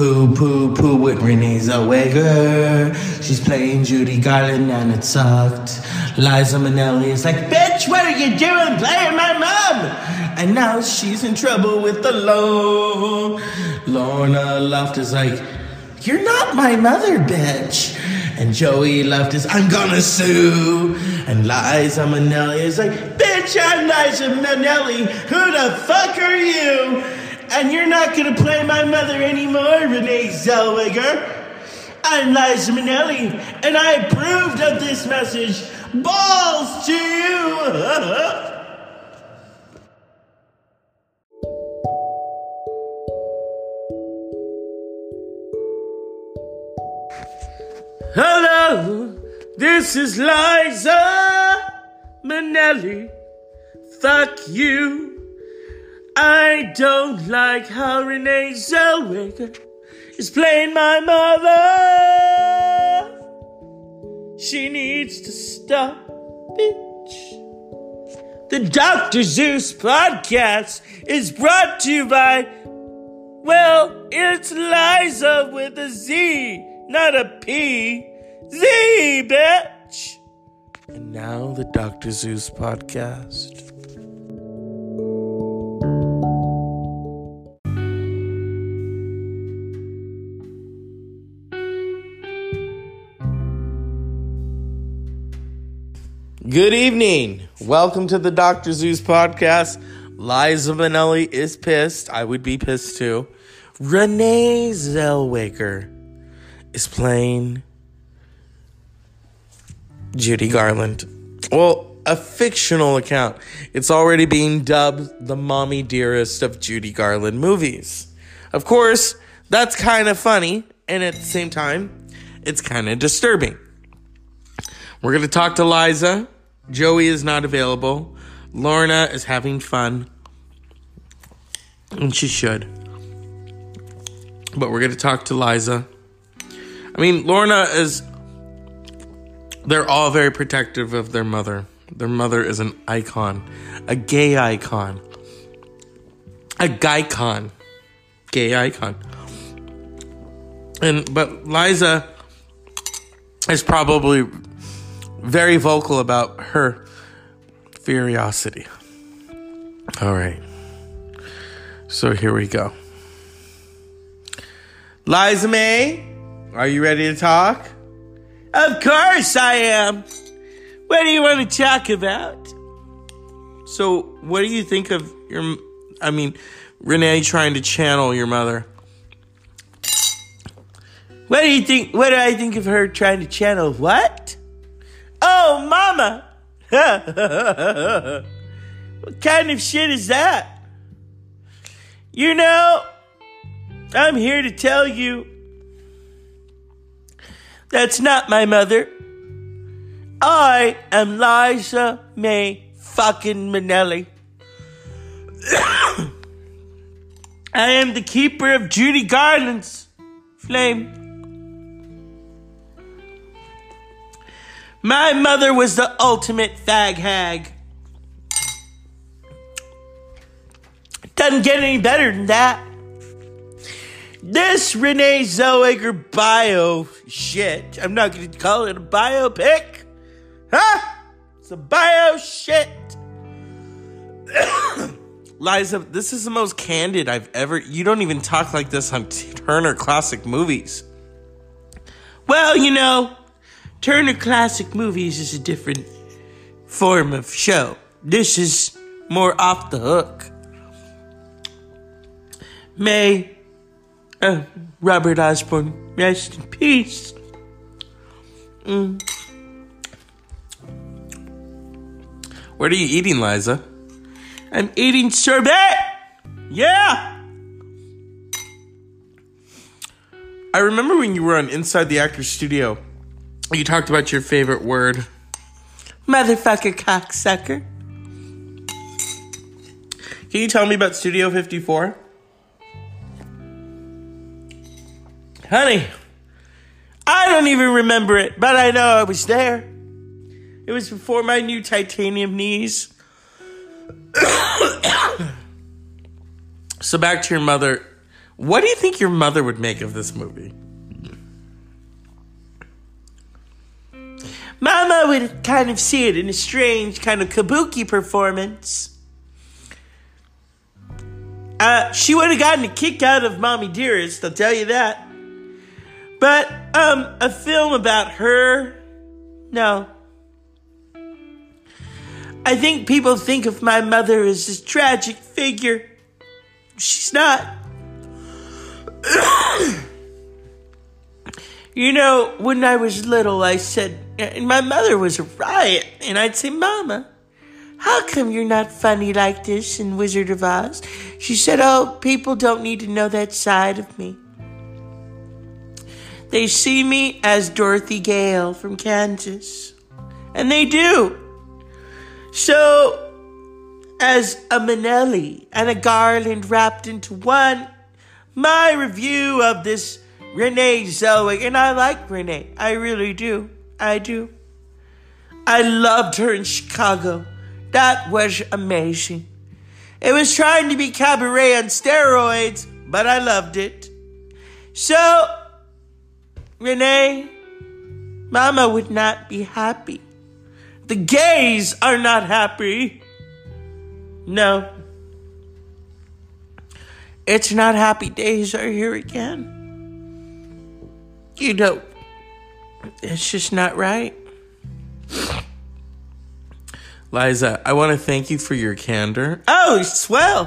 Poo poo poo with Renee Zellweger. She's playing Judy Garland and it sucked. Liza Minnelli is like, bitch, what are you doing playing my mom? And now she's in trouble with the law. Lorna Luft is like, you're not my mother, bitch. And Joey Luft is, I'm gonna sue. And Liza Minnelli is like, bitch, I'm Liza Minnelli. Who the fuck are you? And you're not gonna play my mother anymore, Renee Zellweger. I'm Liza Minnelli, and I approved of this message. Balls to you! Hello, this is Liza Minnelli. Fuck you. I don't like how Renee Zellweger is playing my mother. She needs to stop, bitch. The Dr. Zeus podcast is brought to you by, well, it's Liza with a Z, not a P. Z, bitch. And now the Dr. Zeus podcast. Good evening. Welcome to the Dr. Zeus podcast. Liza Minnelli is pissed. I would be pissed too. Renee Zellweger is playing Judy Garland. Well, a fictional account. It's already being dubbed the mommy dearest of Judy Garland movies. Of course, that's kind of funny, and at the same time, it's kind of disturbing. We're going to talk to Liza. Joey is not available. Lorna is having fun. And she should. But we're going to talk to Liza. I mean, Lorna is. They're all very protective of their mother. Their mother is an icon, a gay icon, a guycon, gay icon. And but Liza is probably very vocal about her curiosity. All right. So here we go. Liza May, are you ready to talk? Of course I am. What do you want to talk about? So, what do you think of your I mean, Renee trying to channel your mother? What do you think? What do I think of her trying to channel what? Oh, mama! what kind of shit is that? You know, I'm here to tell you that's not my mother. I am Liza May fucking Minnelli. I am the keeper of Judy Garland's flame. My mother was the ultimate fag hag. Doesn't get any better than that. This Renee Zellweger bio shit, I'm not going to call it a biopic. Huh? It's a bio shit. Liza, this is the most candid I've ever. You don't even talk like this on Turner Classic Movies. Well, you know, Turner Classic Movies is a different form of show. This is more off the hook. May uh, Robert Osborne rest in peace. Mm. What are you eating, Liza? I'm eating sorbet. Yeah. I remember when you were on Inside the Actors Studio, you talked about your favorite word. Motherfucker cocksucker. Can you tell me about Studio 54? Honey, I don't even remember it, but I know I was there. It was before my new titanium knees. so back to your mother. What do you think your mother would make of this movie? Mama would kind of see it in a strange kind of kabuki performance. Uh, she would have gotten a kick out of Mommy Dearest, I'll tell you that. But, um, a film about her, no. I think people think of my mother as this tragic figure. She's not. you know, when I was little, I said, and my mother was a riot, and I'd say, Mama, how come you're not funny like this in Wizard of Oz? She said, Oh, people don't need to know that side of me. They see me as Dorothy Gale from Kansas. And they do. So, as a Minnelli and a Garland wrapped into one, my review of this Renee Zellweger, and I like Renee, I really do. I do. I loved her in Chicago. That was amazing. It was trying to be cabaret on steroids, but I loved it. So, Renee, Mama would not be happy. The gays are not happy. No. It's not happy days are here again. You know, it's just not right. Liza, I want to thank you for your candor. Oh, swell.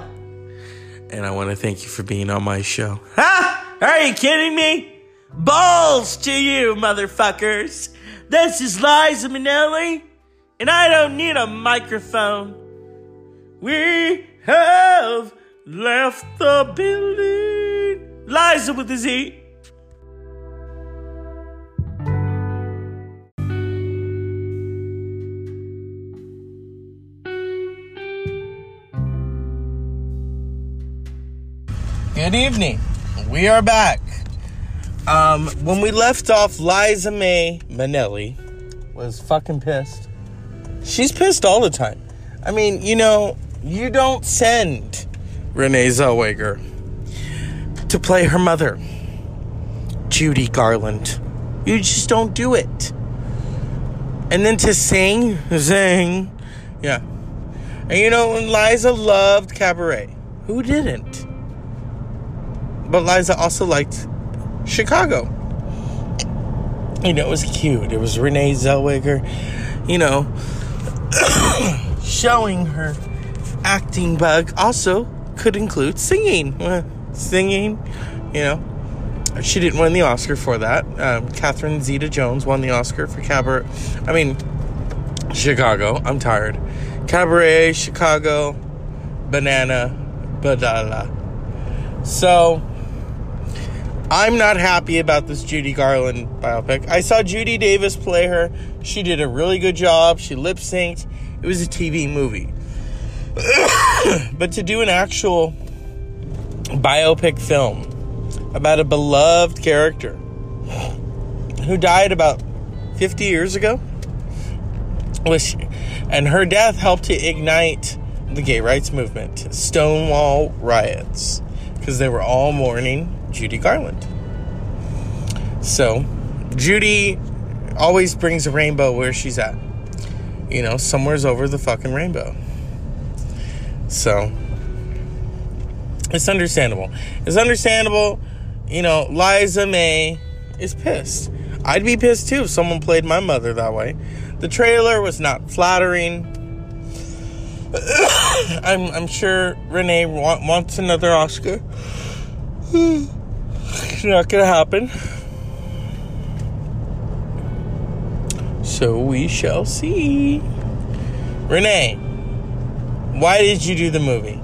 And I want to thank you for being on my show. Ha! Are you kidding me? Balls to you, motherfuckers. This is Liza Minnelli, and I don't need a microphone. We have left the building. Liza with a Z. Good evening. We are back. Um, when we left off, Liza May Minnelli was fucking pissed. She's pissed all the time. I mean, you know, you don't send Renee Zellweger to play her mother, Judy Garland. You just don't do it. And then to sing, sing, yeah. And you know, Liza loved cabaret. Who didn't? But Liza also liked Chicago. You know, it was cute. It was Renee Zellweger, you know, showing her acting bug. Also, could include singing. singing, you know. She didn't win the Oscar for that. Um, Catherine Zeta Jones won the Oscar for Cabaret. I mean, Chicago. I'm tired. Cabaret, Chicago, Banana, Badala. So, I'm not happy about this Judy Garland biopic. I saw Judy Davis play her. She did a really good job. She lip synced. It was a TV movie. but to do an actual biopic film about a beloved character who died about 50 years ago was and her death helped to ignite the gay rights movement stonewall riots because they were all mourning Judy Garland. So, Judy always brings a rainbow where she's at. You know, somewhere's over the fucking rainbow. So, it's understandable. It's understandable, you know, Liza May is pissed. I'd be pissed too if someone played my mother that way. The trailer was not flattering. I'm, I'm sure Renee want, wants another Oscar. Not gonna happen. So we shall see. Renee, why did you do the movie?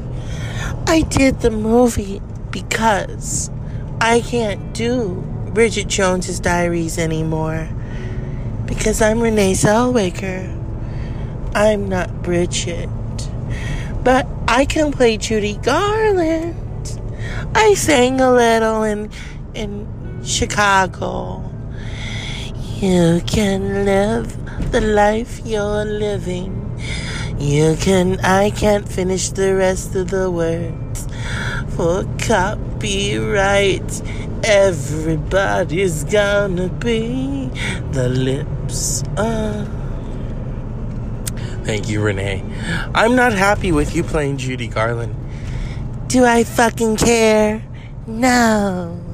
I did the movie because I can't do Bridget Jones's Diaries anymore. Because I'm Renee Zellweger. I'm not Bridget. But I can play Judy Garland. I sang a little in in Chicago. You can live the life you're living. You can I can't finish the rest of the words for copyright. Everybody's gonna be the lips. Uh. Thank you, Renee. I'm not happy with you playing Judy Garland. Do I fucking care? No.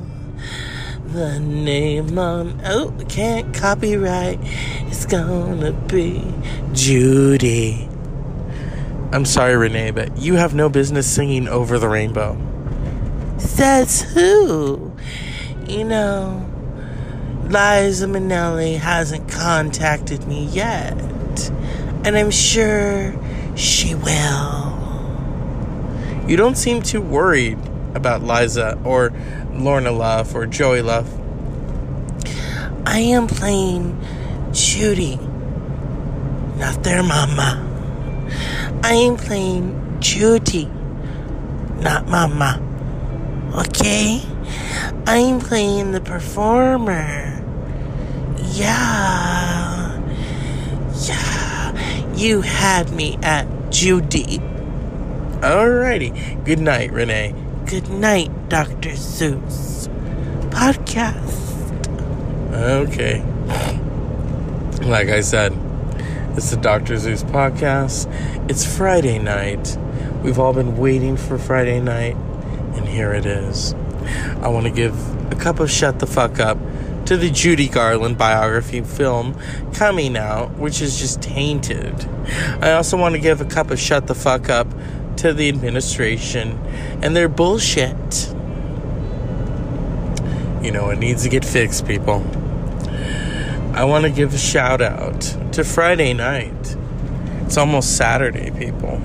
The name on oh can't copyright It's gonna be Judy. I'm sorry, Renee, but you have no business singing over the rainbow. Says who? You know, Liza Minnelli hasn't contacted me yet, and I'm sure she will. You don't seem too worried about Liza or Lorna Luft or Joey Luft. I am playing Judy, not their mama. I am playing Judy, not mama. Okay? I'm playing the performer. Yeah. Yeah. You had me at Judy. Alrighty. Good night, Renee. Good night, Dr. Seuss. Podcast. Okay. Like I said, it's the Dr. Zeus podcast. It's Friday night. We've all been waiting for Friday night, and here it is. I want to give a cup of shut the fuck up to the Judy Garland biography film coming out, which is just tainted. I also want to give a cup of shut the fuck up to the administration and their bullshit. You know, it needs to get fixed, people. I want to give a shout out to Friday night. It's almost Saturday, people.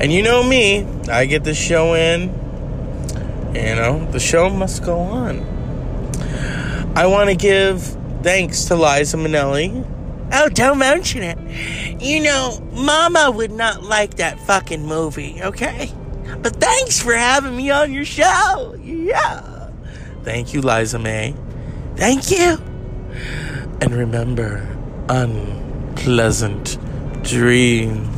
And you know me, I get the show in. You know, the show must go on. I want to give thanks to Liza Minnelli. Oh, don't mention it. You know, Mama would not like that fucking movie, okay? But thanks for having me on your show. Yeah. Thank you, Liza May. Thank you. And remember, unpleasant dreams.